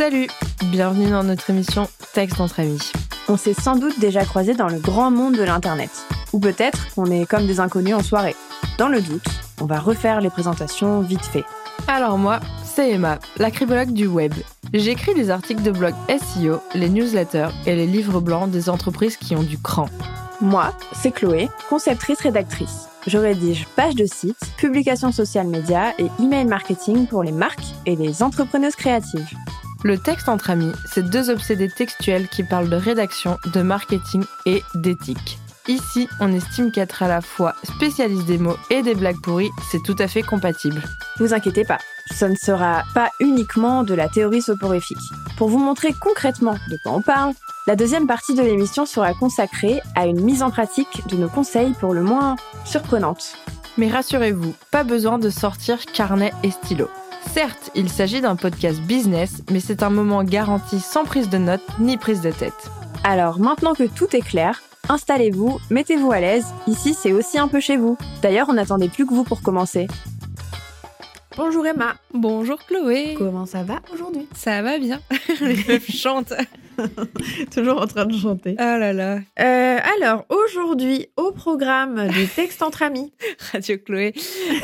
Salut, bienvenue dans notre émission Texte entre amis. On s'est sans doute déjà croisés dans le grand monde de l'Internet. Ou peut-être qu'on est comme des inconnus en soirée. Dans le doute, on va refaire les présentations vite fait. Alors moi, c'est Emma, la cribologue du web. J'écris les articles de blog SEO, les newsletters et les livres blancs des entreprises qui ont du cran. Moi, c'est Chloé, conceptrice rédactrice. Je rédige pages de sites, publications social médias et email marketing pour les marques et les entrepreneuses créatives. Le texte entre amis, c'est deux obsédés textuels qui parlent de rédaction, de marketing et d'éthique. Ici, on estime qu'être à la fois spécialiste des mots et des blagues pourries, c'est tout à fait compatible. Vous inquiétez pas, ce ne sera pas uniquement de la théorie soporifique. Pour vous montrer concrètement de quoi on parle, la deuxième partie de l'émission sera consacrée à une mise en pratique de nos conseils pour le moins surprenantes. Mais rassurez-vous, pas besoin de sortir carnet et stylo. Certes, il s'agit d'un podcast business, mais c'est un moment garanti sans prise de notes ni prise de tête. Alors maintenant que tout est clair, installez-vous, mettez-vous à l'aise, ici c'est aussi un peu chez vous. D'ailleurs, on n'attendait plus que vous pour commencer. Bonjour Emma. Bonjour Chloé. Comment ça va aujourd'hui? Ça va bien. Les meufs chantent. Toujours en train de chanter. Ah là là. Euh, alors, aujourd'hui, au programme du texte entre amis. Radio Chloé.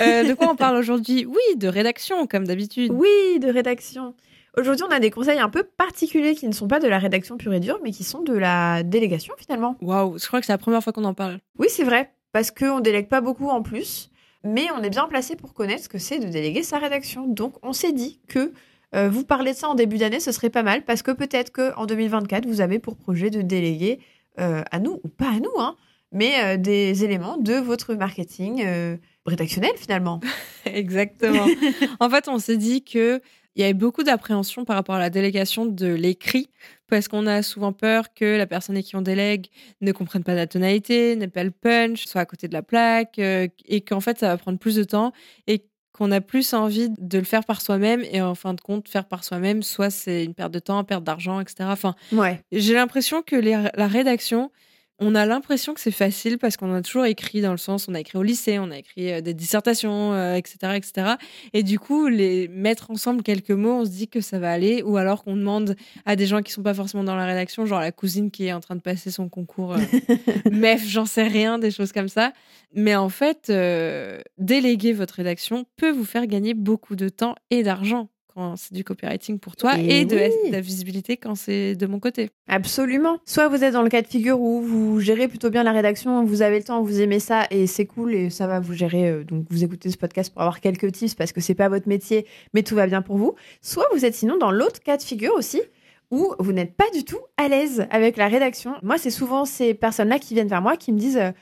Euh, de quoi on parle aujourd'hui? Oui, de rédaction, comme d'habitude. Oui, de rédaction. Aujourd'hui, on a des conseils un peu particuliers qui ne sont pas de la rédaction pure et dure, mais qui sont de la délégation finalement. Waouh, je crois que c'est la première fois qu'on en parle. Oui, c'est vrai, parce qu'on délègue pas beaucoup en plus, mais on est bien placé pour connaître ce que c'est de déléguer sa rédaction. Donc, on s'est dit que euh, vous parler de ça en début d'année, ce serait pas mal, parce que peut-être qu'en 2024, vous avez pour projet de déléguer euh, à nous, ou pas à nous, hein, mais euh, des éléments de votre marketing rédactionnel finalement. Exactement. en fait, on s'est dit que il y avait beaucoup d'appréhension par rapport à la délégation de l'écrit, parce qu'on a souvent peur que la personne qui on délègue ne comprenne pas la tonalité, n'ait pas le punch, soit à côté de la plaque, et qu'en fait, ça va prendre plus de temps, et qu'on a plus envie de le faire par soi-même et en fin de compte faire par soi-même soit c'est une perte de temps perte d'argent etc enfin ouais. j'ai l'impression que la rédaction on a l'impression que c'est facile parce qu'on a toujours écrit dans le sens, on a écrit au lycée, on a écrit euh, des dissertations, etc., euh, etc. Et du coup, les mettre ensemble quelques mots, on se dit que ça va aller. Ou alors qu'on demande à des gens qui sont pas forcément dans la rédaction, genre la cousine qui est en train de passer son concours euh, MEF, j'en sais rien, des choses comme ça. Mais en fait, déléguer votre rédaction peut vous faire gagner beaucoup de temps et d'argent c'est du copywriting pour toi et, de, la visibilité quand c'est de mon côté. Absolument. Soit vous êtes dans le cas de figure où vous gérez plutôt bien la rédaction, vous avez le temps, vous aimez ça et c'est cool et ça va vous gérer. Euh, donc vous écoutez ce podcast pour avoir quelques tips parce que c'est pas votre métier, mais tout va bien pour vous. Soit vous êtes sinon dans l'autre cas de figure aussi où vous n'êtes pas du tout à l'aise avec la rédaction. Moi, c'est souvent ces personnes-là qui viennent vers moi qui me disent, euh,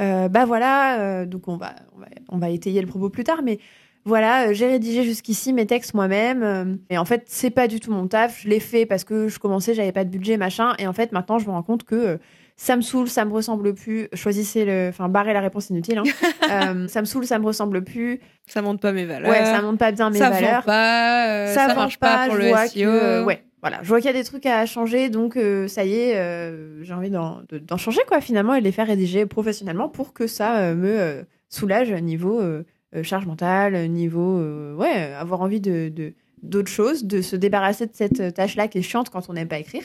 euh, bah voilà, donc on va, on va, on va étayer le propos plus tard, mais voilà, euh, j'ai rédigé jusqu'ici mes textes moi-même. Euh, et en fait, c'est pas du tout mon taf. Je l'ai fait parce que je commençais, j'avais pas de budget, machin. Et en fait, maintenant, je me rends compte que euh, ça me saoule, ça me ressemble plus. Choisissez le, enfin, barrez la réponse inutile. Hein. ça me saoule, ça me ressemble plus. Ça monte pas mes valeurs. Ouais, ça monte pas bien mes valeurs. Pas, ça, ça marche pas, pour le SEO. ouais, voilà, je vois qu'il y a des trucs à changer, donc ça y est, j'ai envie d'en changer quoi finalement et de les faire rédiger professionnellement pour que ça me soulage niveau charge mentale, niveau, euh, ouais, avoir envie de, d'autres choses, de se débarrasser de cette tâche-là qui est chiante quand on n'aime pas écrire,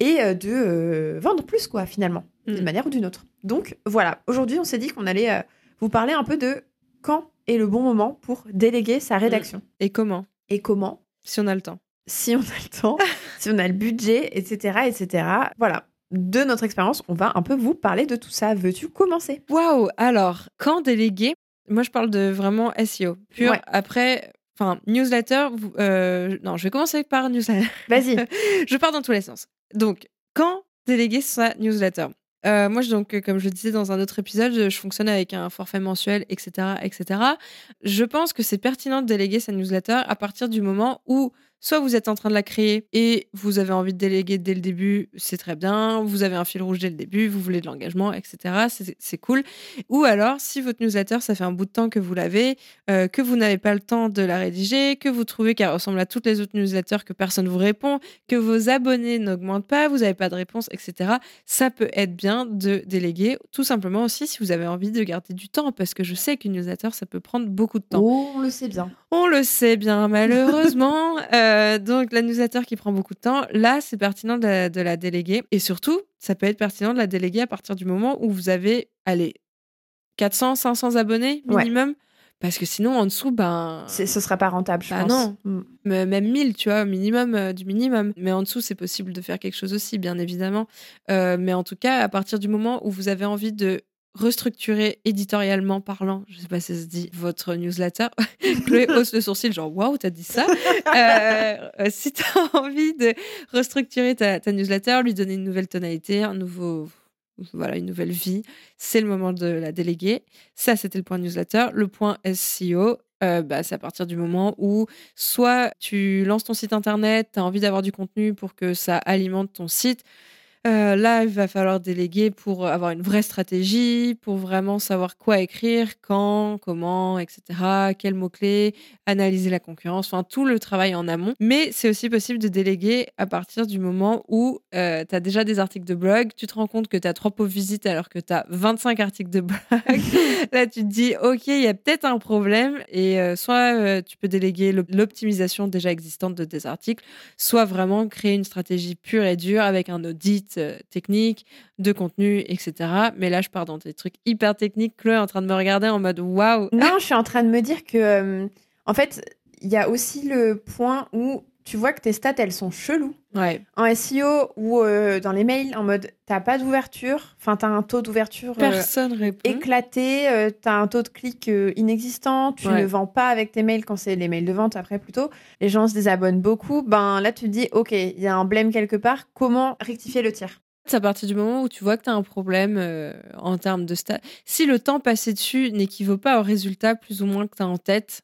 et euh, de vendre plus, quoi, finalement, d'une mm. manière ou d'une autre. Donc, voilà, aujourd'hui, on s'est dit qu'on allait vous parler un peu de quand est le bon moment pour déléguer sa rédaction. Mm. Et comment? Et comment? Si on a le temps. Si on a le temps, si on a le budget, etc., etc. Voilà. De notre expérience, on va un peu vous parler de tout ça. Veux-tu commencer? Waouh Alors, quand déléguer? Moi, je parle de vraiment SEO. Pur. Après, enfin, newsletter. Euh, non, je vais commencer par newsletter. Vas-y. je pars dans tous les sens. Donc, quand déléguer sa newsletter? Euh, moi, donc, comme je disais dans un autre épisode, je, fonctionne avec un forfait mensuel, etc., etc. Je pense que c'est pertinent de déléguer sa newsletter à partir du moment où Soit vous êtes en train de la créer et vous avez envie de déléguer dès le début, c'est très bien. Vous avez un fil rouge dès le début, vous voulez de l'engagement, etc. C'est cool. Ou alors, si votre newsletter, ça fait un bout de temps que vous l'avez, euh, que vous n'avez pas le temps de la rédiger, que vous trouvez qu'elle ressemble à toutes les autres newsletters, que personne vous répond, que vos abonnés n'augmentent pas, vous n'avez pas de réponse, etc. Ça peut être bien de déléguer, tout simplement aussi si vous avez envie de garder du temps, parce que je sais qu'une newsletter, ça peut prendre beaucoup de temps. Oh, on le sait bien On le sait bien, malheureusement. Euh, donc, la newsletter qui prend beaucoup de temps, là, c'est pertinent de, la déléguer. Et surtout, ça peut être pertinent de la déléguer à partir du moment où vous avez, allez, 400, 500 abonnés minimum. Parce que sinon, en dessous, ben. Ce sera pas rentable, je bah pense. non. Mm. Même 1000, tu vois, minimum euh, du minimum. Mais en dessous, c'est possible de faire quelque chose aussi, bien évidemment. Euh, mais en tout cas, à partir du moment où vous avez envie de restructurer éditorialement parlant, je sais pas si ça se dit, votre newsletter. Chloé hausse le sourcil, genre waouh, t'as dit ça? Euh, euh, si t'as envie de restructurer ta, newsletter, lui donner une nouvelle tonalité, un nouveau, voilà, une nouvelle vie, c'est le moment de la déléguer. Ça, c'était le point newsletter. Le point SEO, euh, bah, c'est à partir du moment où soit tu lances ton site internet, tu as envie d'avoir du contenu pour que ça alimente ton site, euh, là, il va falloir déléguer pour avoir une vraie stratégie, pour vraiment savoir quoi écrire, quand, comment, etc. Quels mots-clés, analyser la concurrence, enfin tout le travail en amont. Mais c'est aussi possible de déléguer à partir du moment où euh, tu as déjà des articles de blog, tu te rends compte que tu as trois pauvres visites alors que tu as 25 articles de blog. là, tu te dis, OK, il y a peut-être un problème. Et euh, soit tu peux déléguer l'optimisation déjà existante de tes articles, soit vraiment créer une stratégie pure et dure avec un audit euh, techniques, de contenu, etc. Mais là, je pars dans des trucs hyper techniques. Chloé est en train de me regarder en mode waouh. Non, je suis en train de me dire que, euh, en fait, il y a aussi le point où tu vois que tes stats, elles sont cheloues. Ouais. En SEO ou euh, dans les mails, en mode, t'as pas d'ouverture, enfin, t'as un taux d'ouverture Personne répond. éclaté, t'as un taux de clic inexistant, tu ne vends pas avec tes mails quand c'est les mails de vente après plutôt. Les gens se désabonnent beaucoup. Ben là, tu te dis, ok, il y a un blême quelque part, comment rectifier le tir? C'est à partir du moment où tu vois que tu as un problème euh, en termes de stats. Si le temps passé dessus n'équivaut pas au résultat plus ou moins que tu as en tête,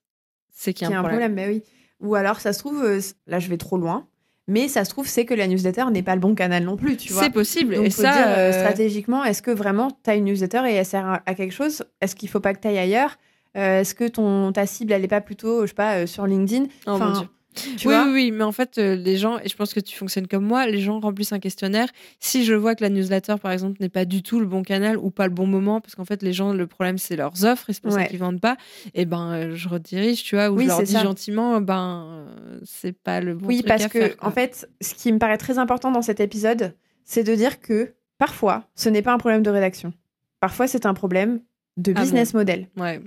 c'est qu'il y a un, problème. Mais oui. Ou alors, ça se trouve, euh, là je vais trop loin, mais ça se trouve, c'est que la newsletter n'est pas le bon canal non plus, tu vois. C'est possible. Donc, et ça, dire, euh, stratégiquement, est-ce que vraiment tu as une newsletter et elle sert à, quelque chose? Est-ce qu'il faut pas que tu ailles ailleurs Est-ce que ton, ta cible, elle n'est pas plutôt, je sais pas, sur LinkedIn? Oh oui, oui, mais en fait, euh, les gens, et je pense que tu fonctionnes comme moi, les gens remplissent un questionnaire. Si je vois que la newsletter, par exemple, n'est pas du tout le bon canal ou pas le bon moment, parce qu'en fait, les gens, le problème, c'est leurs offres et c'est pour ça qu'ils vendent pas, et eh ben, euh, je redirige, tu vois, ou je leur dis gentiment, ben, euh, c'est pas le bon oui, truc parce que, en fait, ce qui me paraît très important dans cet épisode, c'est de dire que parfois, ce n'est pas un problème de rédaction. Parfois, c'est un problème de ah business model. Ouais.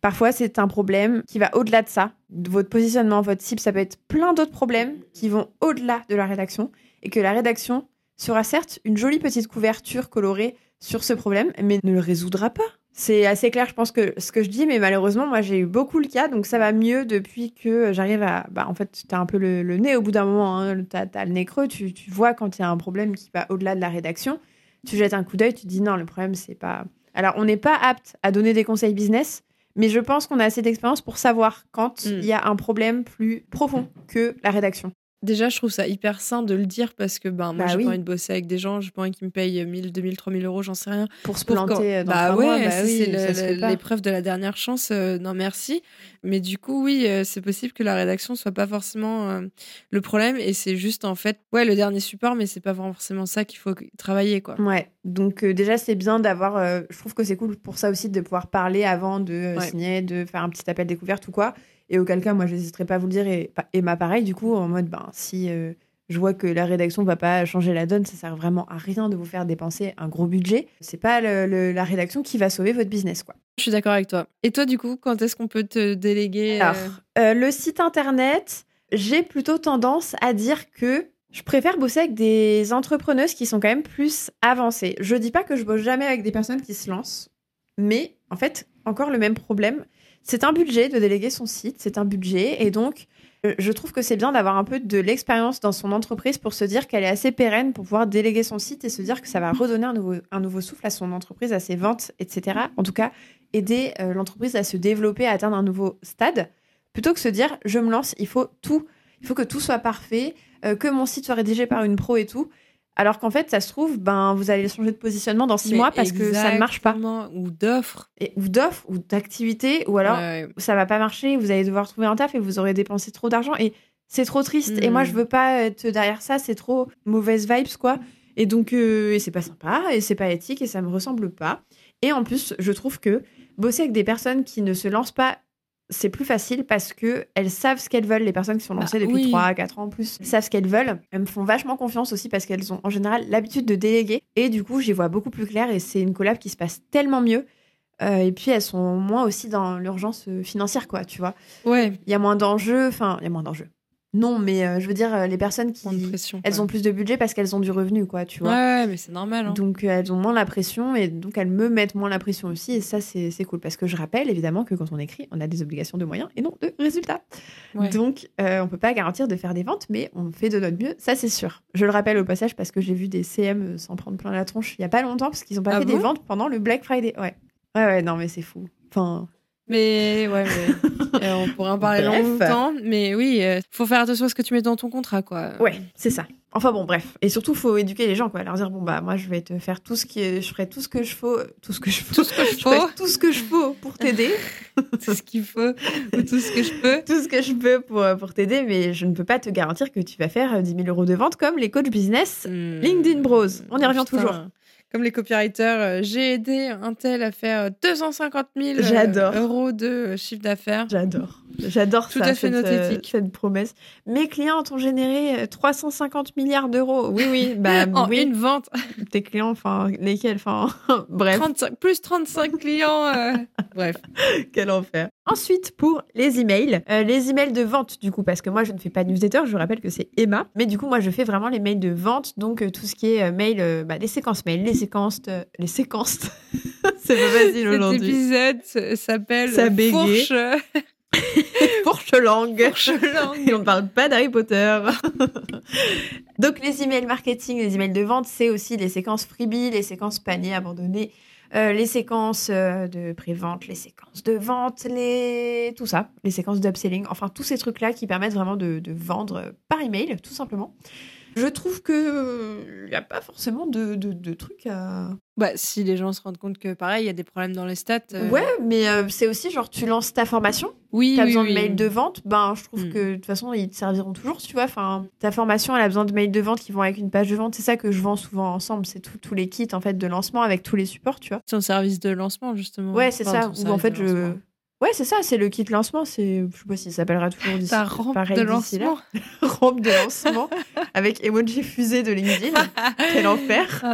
Parfois, c'est un problème qui va au-delà de ça, votre positionnement, votre cible. Ça peut être plein d'autres problèmes qui vont au-delà de la rédaction et que la rédaction sera certes une jolie petite couverture colorée sur ce problème, mais ne le résoudra pas. C'est assez clair, je pense que ce que je dis, mais malheureusement, moi, j'ai eu beaucoup le cas, donc ça va mieux depuis que j'arrive à. Bah, en fait, tu as un peu le, nez au bout d'un moment, hein, tu as, le nez creux, tu, tu vois quand il y a un problème qui va au-delà de la rédaction. Tu jettes un coup d'œil, tu dis non, le problème, c'est pas. Alors, on n'est pas apte à donner des conseils business, mais je pense qu'on a assez d'expérience pour savoir quand hmm. il y a un problème plus profond que la rédaction. Déjà, je trouve ça hyper sain de le dire parce que ben, moi, bah j'ai pas envie de bosser avec des gens, j'ai pas envie qu'ils me payent 1000, 2000, 3000 euros, j'en sais rien. Pour se planter dans bah, ouais, mois, bah c'est l'épreuve de la dernière chance, euh, non merci. Mais du coup, oui, euh, c'est possible que la rédaction soit pas forcément euh, le problème et c'est juste en fait, ouais, le dernier support, mais c'est pas forcément ça qu'il faut travailler, quoi. Ouais, donc déjà, c'est bien d'avoir, je trouve que c'est cool pour ça aussi de pouvoir parler avant de signer, de faire un petit appel découverte ou quoi. Et auquel cas, moi, je n'hésiterai pas à vous le dire. Et, et ma pareil, du coup, en mode, ben, si euh, je vois que la rédaction va pas changer la donne, ça sert vraiment à rien de vous faire dépenser un gros budget. C'est pas la rédaction qui va sauver votre business, quoi. Je suis d'accord avec toi. Et toi, du coup, quand est-ce qu'on peut te déléguer euh? Alors, euh, le site internet, j'ai plutôt tendance à dire que je préfère bosser avec des entrepreneuses qui sont quand même plus avancées. Je dis pas que je bosse jamais avec des personnes qui se lancent, mais en fait, encore le même problème c'est un budget de déléguer son site, c'est un budget. Et donc, euh, je trouve que c'est bien d'avoir un peu de l'expérience dans son entreprise pour se dire qu'elle est assez pérenne pour pouvoir déléguer son site et se dire que ça va redonner un nouveau, souffle à son entreprise, à ses ventes, etc. En tout cas, aider euh, l'entreprise à se développer, à atteindre un nouveau stade, plutôt que se dire je me lance, il faut tout, il faut que tout soit parfait, euh, que mon site soit rédigé par une pro et tout. Alors qu'en fait, ça se trouve, ben, vous allez changer de positionnement dans six mois parce que ça ne marche pas. Ou d'offres. Ou d'offres, ou d'activités, ou alors ça va pas marcher, vous allez devoir trouver un taf et vous aurez dépensé trop d'argent. Et c'est trop triste. Et moi, je hmm. veux pas être derrière ça, c'est trop mauvaise vibes, quoi. Et donc, euh, c'est pas sympa, et c'est pas éthique, et ça me ressemble pas. Et en plus, je trouve que bosser avec des personnes qui ne se lancent pas c'est plus facile parce que elles savent ce qu'elles veulent. Les personnes qui sont lancées Bah, depuis oui. 3 à 4 ans en plus savent ce qu'elles veulent. Elles me font vachement confiance aussi parce qu'elles ont en général l'habitude de déléguer. Et du coup, j'y vois beaucoup plus clair et c'est une collab qui se passe tellement mieux. Euh, et puis, elles sont moins aussi dans l'urgence euh, financière, quoi, tu vois. Ouais, Il y a moins d'enjeux. Enfin, il y a moins d'enjeux. Non, mais euh, je veux dire, euh, les personnes qui. moins de pression. Elles ont plus de budget parce qu'elles ont du revenu, quoi, tu vois. Ouais, mais c'est normal. hein. Donc euh, elles ont moins la pression et donc elles me mettent moins la pression aussi et ça c'est cool parce que je rappelle évidemment que quand on écrit on a des obligations de moyens et non de résultats. Ouais. Donc euh, on peut pas garantir de faire des ventes mais on fait de notre mieux, ça c'est sûr. Je le rappelle au passage parce que j'ai vu des CM s'en prendre plein la tronche il y a pas longtemps parce qu'ils ont pas Ah fait des ventes pendant le Black Friday. Ouais. Ouais ouais non mais c'est fou. Enfin Mais ouais, mais euh, on pourrait en parler Bref. longtemps. Mais oui, euh, faut faire attention à ce que tu mets dans ton contrat, quoi. ouais, c'est ça. Enfin bon bref et surtout faut éduquer les gens quoi, leur dire bon bah moi je vais te faire tout ce qui est... je ferai tout ce que je faut tout ce que je Tout ce que je je ferai faut, tout ce que je faut pour t'aider. tout ce qu'il faut, ou tout ce que je peux. tout ce que je peux pour, euh, pour t'aider, mais je ne peux pas te garantir que tu vas faire euh, 10 000 euros de vente comme les coachs business. Hmm. LinkedIn Bros, on y revient Putain. toujours. Comme les copywriters, euh, j'ai aidé un tel à faire 250 000 euh, euros de euh, chiffre d'affaires. J'adore. J'adore Tout ça, à fait cette, euh, cette promesse. Mes clients ont généré euh, 350 milliards d'euros. Oui, oui, bah En oui. une vente, Tes clients, enfin, lesquels, enfin, bref, 35, plus 35 clients. euh, Bref. quel enfer. Ensuite, pour les emails, euh, les emails de vente, du coup, parce que moi, je ne fais pas de newsletter, je vous rappelle que c'est Emma, mais du coup, moi, je fais vraiment les mails de vente, donc euh, tout ce qui est euh, mail, bah, les séquences mails, les séquences, les séquences. c'est pas facile Cet aujourd'hui. épisode s- s'appelle. Fourche, Fourche langue. Fourche langue. Et on ne parle pas d'Harry Potter. Donc les emails marketing, les emails de vente, c'est aussi les séquences freebie, les séquences panier abandonné, euh, les séquences euh, de pré-vente, les séquences de vente, les... tout ça, les séquences d'upselling, enfin tous ces trucs-là qui permettent vraiment de, de vendre par email, tout simplement. Je trouve que il n'y a pas forcément de, de, de trucs à... Bah, si les gens se rendent compte que, pareil, il y a des problèmes dans les stats. euh, Ouais, mais euh, c'est aussi genre tu lances ta formation, oui, T'as oui, besoin oui. de mails de vente, ben je trouve Mm. que de toute façon ils te serviront toujours, tu vois. Enfin, ta formation elle a besoin de mails de vente qui vont avec une page de vente. C'est ça que je vends souvent ensemble, c'est tout- tous les kits en fait de lancement avec tous les supports, tu vois. Son service de lancement, justement. Ouais, c'est Enfin, ça. Ou en service fait de je, lancement. Ouais c'est ça, c'est le kit lancement. C'est, je sais pas s'il s'appellera toujours d'ici. Ta rampe pareil de lancement. rampe de lancement avec emoji fusée de LinkedIn. Quel enfer. Ah.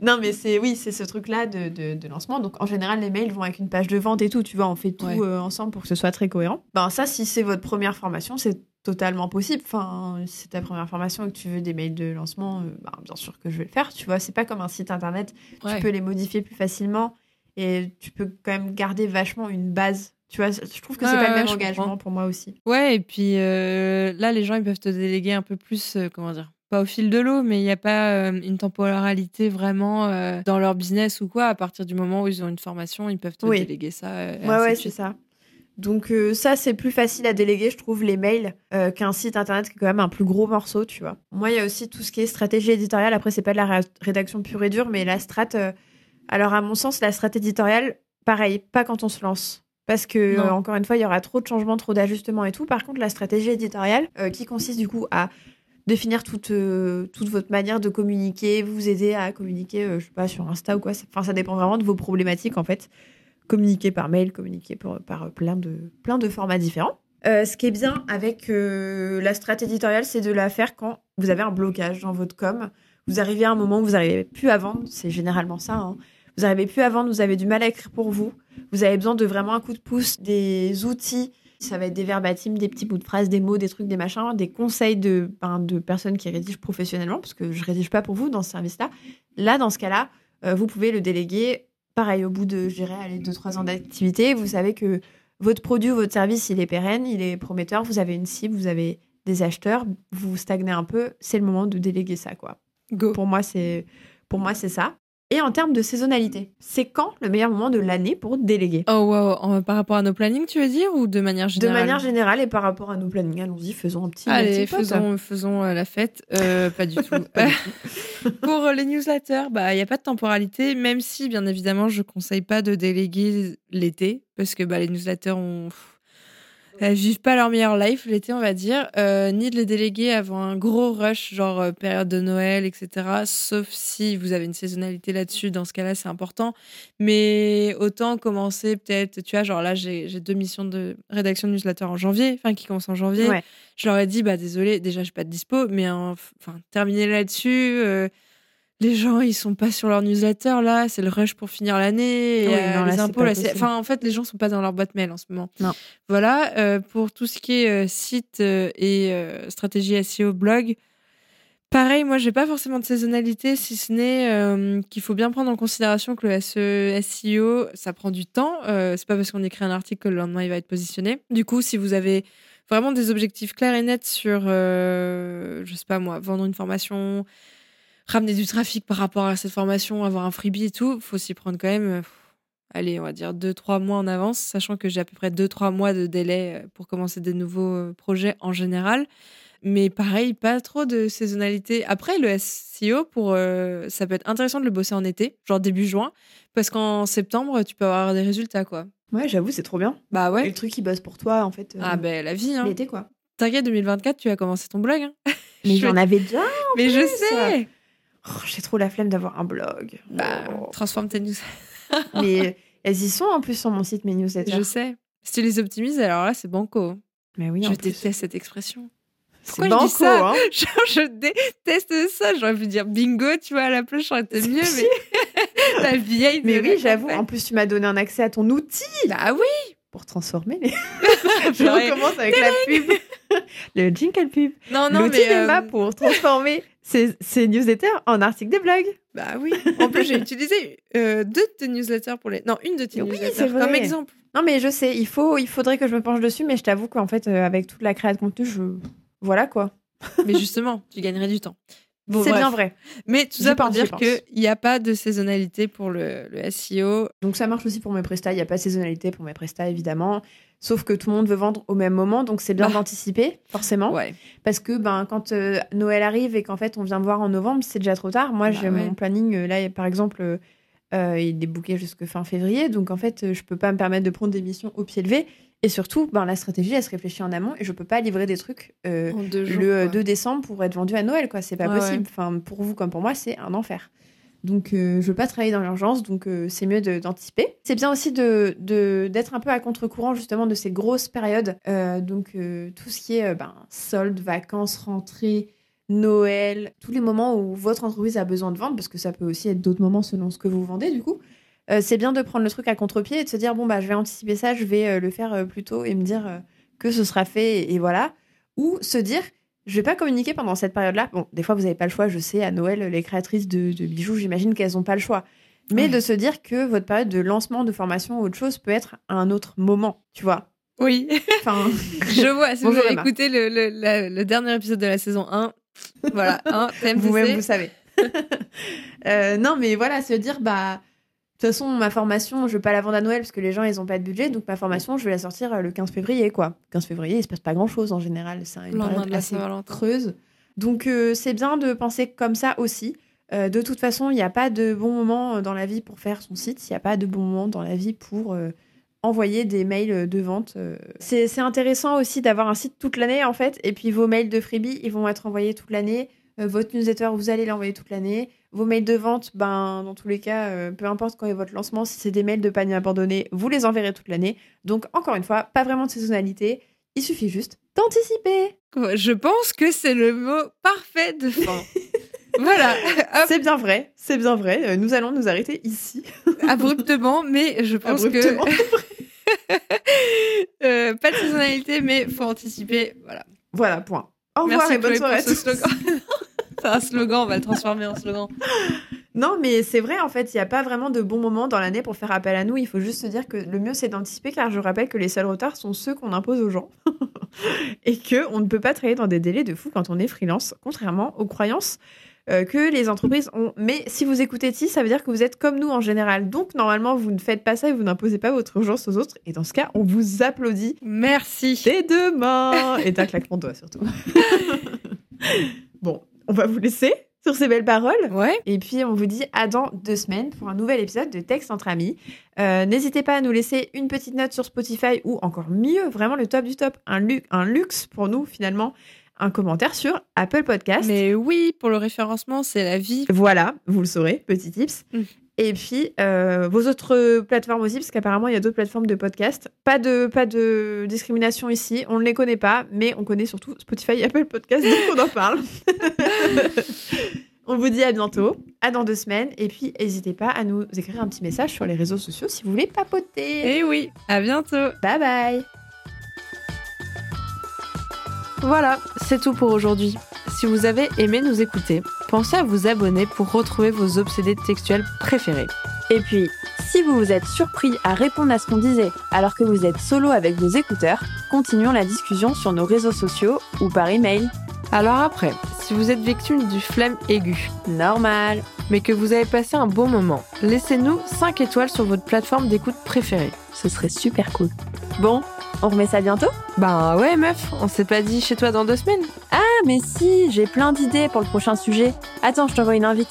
Non, mais c'est oui, c'est ce truc-là de, de, de lancement. Donc, en général, les mails vont avec une page de vente et tout. Tu vois, on fait tout Ouais. euh, ensemble pour que ce soit très cohérent. Ben, ça, si c'est votre première formation, c'est totalement possible. Enfin, si c'est ta première formation et que tu veux des mails de lancement, euh, ben, bien sûr que je vais le faire. Tu vois, c'est pas comme un site internet. Ouais. Tu peux les modifier plus facilement et tu peux quand même garder vachement une base. Tu vois, je trouve que c'est Ouais, pas le même engagement comprends. pour moi aussi. Ouais, et puis euh, là, les gens, ils peuvent te déléguer un peu plus, euh, comment dire, pas au fil de l'eau, mais il n'y a pas euh, une temporalité vraiment euh, dans leur business ou quoi. À partir du moment où ils ont une formation, ils peuvent te Oui. déléguer ça. euh, Ouais, ouais, c'est ça. Donc ça, c'est plus facile à déléguer, je trouve, les mails, qu'un site internet qui est quand même un plus gros morceau, tu vois. Moi, il y a aussi tout ce qui est stratégie éditoriale. Après, c'est pas de la ré- rédaction pure et dure, mais la strat... Alors, à mon sens, la strat éditoriale, pareil, pas quand on se lance. Parce que, euh, encore une fois, il y aura trop de changements, trop d'ajustements et tout. Par contre, la stratégie éditoriale, euh, qui consiste du coup à définir toute, euh, toute votre manière de communiquer, vous aider à communiquer, je sais pas, sur Insta ou quoi. Enfin, ça dépend vraiment de vos problématiques, en fait communiquer par mail, communiquer par, par plein, de, plein de formats différents. Euh, ce qui est bien avec euh, la strat éditoriale, c'est de la faire quand vous avez un blocage dans votre com. Vous arrivez à un moment où vous n'arrivez plus à vendre, c'est généralement ça. hein. Vous n'arrivez plus à vendre, vous avez du mal à écrire pour vous. Vous avez besoin de vraiment un coup de pouce, des outils. Ça va être des verbatims, des petits bouts de phrases, des mots, des trucs, des machins, des conseils de, ben, de personnes qui rédigent professionnellement, parce que je rédige pas pour vous dans ce service-là. Là, dans ce cas-là, euh, vous pouvez le déléguer Pareil, au bout de, je dirais, allez, 2-3 ans d'activité, vous savez que votre produit ou votre service, il est pérenne, il est prometteur, vous avez une cible, vous avez des acheteurs, vous stagnez un peu, c'est le moment de déléguer ça, quoi. Go. Pour moi, c'est pour moi c'est ça. Et en termes de saisonnalité, c'est quand le meilleur moment de l'année pour déléguer? Oh, wow. Par rapport à nos plannings, tu veux dire, ou de manière De générale? manière générale et par rapport à nos plannings, allons-y, faisons un petit. Allez, petit faisons, faisons euh, la fête. Euh, pas du tout. Pas du Pour euh, les newsletters, bah il y a pas de temporalité, même si bien évidemment je conseille pas de déléguer l'été parce que bah les newsletters ont Elles vivent pas leur meilleure life l'été, on va dire, euh, ni de les déléguer avant un gros rush, genre euh, période de Noël, etc. Sauf si vous avez une saisonnalité là-dessus, dans ce cas-là, c'est important. Mais autant commencer peut-être, tu vois, genre là, j'ai deux missions de rédaction de newsletter en janvier, enfin qui commencent en janvier. Ouais. Je leur ai dit, bah désolé, déjà, je suis pas de dispo, mais enfin, terminer là-dessus. euh, les gens, ils sont pas sur leur newsletter là, c'est le rush pour finir l'année. Oui, euh, les impôts, là, enfin, en fait, les gens sont pas dans leur boîte mail en ce moment. Non. Voilà, euh, pour tout ce qui est euh, site et stratégie SEO blog, pareil, moi, j'ai pas forcément de saisonnalité, si ce n'est qu'il faut bien prendre en considération que le SE SEO, ça prend du temps. C'est pas parce qu'on écrit un article que le lendemain il va être positionné. Du coup, si vous avez vraiment des objectifs clairs et nets sur, je sais pas moi, vendre une formation, ramener du trafic par rapport à cette formation, avoir un freebie et tout, faut s'y prendre quand même, euh, allez, on va dire 2-3 mois en avance, sachant que j'ai à peu près 2-3 mois de délai euh, pour commencer des nouveaux euh, projets en général. Mais pareil, pas trop de saisonnalité. Après, le SEO, pour, euh, ça peut être intéressant de le bosser en été, genre début juin, parce qu'en septembre, tu peux avoir des résultats, quoi. Ouais, j'avoue, c'est trop bien. Bah Et ouais. le truc qui bosse pour toi, en fait. euh, Ah ben la vie, hein. L'été, quoi. T'inquiète, 2024, tu as commencé ton blog. hein. Mais Je- j'en avais déjà. Mais je sais. Oh, J'ai trop la flemme d'avoir un blog. Bah, Oh. transforme tes news. Mais elles y sont en plus sur mon site, mes newsletters. Je sais. Si tu les optimises, alors là, c'est banco. Mais oui, je en plus. déteste cette expression. C'est Pourquoi je dis banco, ça hein. Genre, je déteste ça. J'aurais pu dire bingo, tu vois, à la place, j'aurais été mieux, mais la vieille. Mais oui, j'avoue. En plus, tu m'as donné un accès à ton outil Bah oui. pour transformer les. Je recommence avec la pub. Le jingle pub. Non, non, L'outil mais. euh, d'Emma pour transformer ses newsletters en articles de blog. Bah oui. En plus, j'ai utilisé euh, deux de tes newsletters pour les. Non, une de tes Oui, newsletters comme exemple. Non, mais je sais, il, faut, il faudrait que je me penche dessus, mais je t'avoue qu'en fait, euh, avec toute la création de contenu, je. Voilà quoi. Mais justement, tu gagnerais du temps. Bon, c'est bien vrai. Mais tout ça pour dire qu'il n'y a pas de saisonnalité pour le, le SEO. Donc ça marche aussi pour mes prestats. Il n'y a pas de saisonnalité pour mes prestats, évidemment. Sauf que tout le monde veut vendre au même moment, donc c'est bien Bah. d'anticiper, forcément. Ouais. Parce que ben, quand euh, Noël arrive et qu'en fait on vient me voir en novembre, c'est déjà trop tard. Moi, Bah j'ai ouais. mon planning, euh, là, par exemple, euh, il est booké jusque fin février. Donc en fait, euh, je peux pas me permettre de prendre des missions au pied levé. Et surtout, ben, la stratégie, elle se réfléchit en amont et je peux pas livrer des trucs euh, En deux jours. le euh, quoi. 2 décembre pour être vendu à Noël. quoi. C'est pas possible. Enfin, pour vous comme pour moi, c'est un enfer. Donc, euh, je veux pas travailler dans l'urgence, donc euh, c'est mieux d'anticiper. C'est bien aussi de de- d'être un peu à contre-courant justement de ces grosses périodes. Euh, donc, tout ce qui est ben, soldes, vacances, rentrée, Noël, tous les moments où votre entreprise a besoin de vendre, parce que ça peut aussi être d'autres moments selon ce que vous vendez du coup. Euh, c'est bien de prendre le truc à contre-pied et de se dire bon bah je vais anticiper ça, je vais euh, le faire euh, plus tôt et me dire que ce sera fait et, et voilà. Ou se dire je vais pas communiquer pendant cette période-là. Bon, des fois vous n'avez pas le choix, je sais, à Noël, les créatrices de, de bijoux, j'imagine qu'elles n'ont pas le choix. Mais Ouais. de se dire que votre période de lancement, de formation ou autre chose peut être à un autre moment, tu vois. Oui, Enfin, je vois. Si Bonjour, vous avez écouté le, le- la- le dernier épisode de la saison 1, voilà, hein, vous-même vous savez. Euh, non, mais voilà, se dire bah toute façon, ma formation, je vais pas la vendre à Noël parce que les gens, ils ont pas de budget. Donc, ma formation, je vais la sortir euh, le 15 février, quoi. 15 février, il se passe pas grand chose en général. C'est une période de la assez creuse. Donc, euh, c'est bien de penser comme ça aussi. Euh, de toute façon, il n'y a pas de bon moment dans la vie pour faire son site. Il n'y a pas de bon moment dans la vie pour euh, envoyer des mails de vente. C'est intéressant aussi d'avoir un site toute l'année, en fait. Et puis, vos mails de freebie, ils vont être envoyés toute l'année. Votre newsletter, vous allez l'envoyer toute l'année. Vos mails de vente, ben, dans tous les cas, euh, peu importe quand est votre lancement, si c'est des mails de panier abandonné, vous les enverrez toute l'année. Donc, encore une fois, pas vraiment de saisonnalité. Il suffit juste d'anticiper. Je pense que c'est le mot parfait de fin. voilà, C'est bien vrai, c'est bien vrai. Euh, Nous allons nous arrêter ici. abruptement, mais je pense Abruptement. que. Euh, pas de saisonnalité, mais faut anticiper. Voilà. Voilà, point. Au revoir Merci et bonne soirée C'est un slogan, on va le transformer en slogan. Non, mais c'est vrai, en fait, il n'y a pas vraiment de bon moment dans l'année pour faire appel à nous. Il faut juste se dire que le mieux, c'est d'anticiper, car je rappelle que les seuls retards sont ceux qu'on impose aux gens. et que on ne peut pas travailler dans des délais de fou quand on est freelance, contrairement aux croyances euh, que les entreprises ont. Mais si vous écoutez Ti, ça veut dire que vous êtes comme nous en général. Donc, normalement, vous ne faites pas ça et vous n'imposez pas votre urgence aux autres. Et dans ce cas, on vous applaudit Merci. des deux mains et d'un claquement de doigts surtout. bon, on va vous laisser. sur ces belles paroles. Ouais. Et puis, on vous dit à dans deux semaines pour un nouvel épisode de Texte entre amis. Euh, N'hésitez pas à nous laisser une petite note sur Spotify ou encore mieux, vraiment le top du top, un, lu- un luxe pour nous finalement, un commentaire sur Apple Podcast. Mais oui, pour le référencement, c'est la vie. Voilà, vous le saurez, petit tips. Mm. Et puis, euh, vos autres plateformes aussi, parce qu'apparemment, il y a d'autres plateformes de podcast. Pas de, pas de discrimination ici, on ne les connaît pas, mais on connaît surtout Spotify et Apple Podcast, donc on en parle. on vous dit à bientôt, à dans deux semaines, et puis n'hésitez pas à nous écrire un petit message sur les réseaux sociaux si vous voulez papoter. Et oui, à bientôt. Bye bye Voilà, c'est tout pour aujourd'hui. Si vous avez aimé nous écouter, pensez à vous abonner pour retrouver vos obsédés textuels préférés. Et puis, si vous vous êtes surpris à répondre à ce qu'on disait alors que vous êtes solo avec vos écouteurs, continuons la discussion sur nos réseaux sociaux ou par email. Alors après, si vous êtes victime du flemme aigu, Normal. mais que vous avez passé un bon moment, laissez-nous 5 étoiles sur votre plateforme d'écoute préférée. Ce serait super cool. Bon, on remet ça bientôt Bah ouais meuf, on s'est pas dit chez toi dans deux semaines Ah mais si, j'ai plein d'idées pour le prochain sujet. Attends, je t'envoie une invite.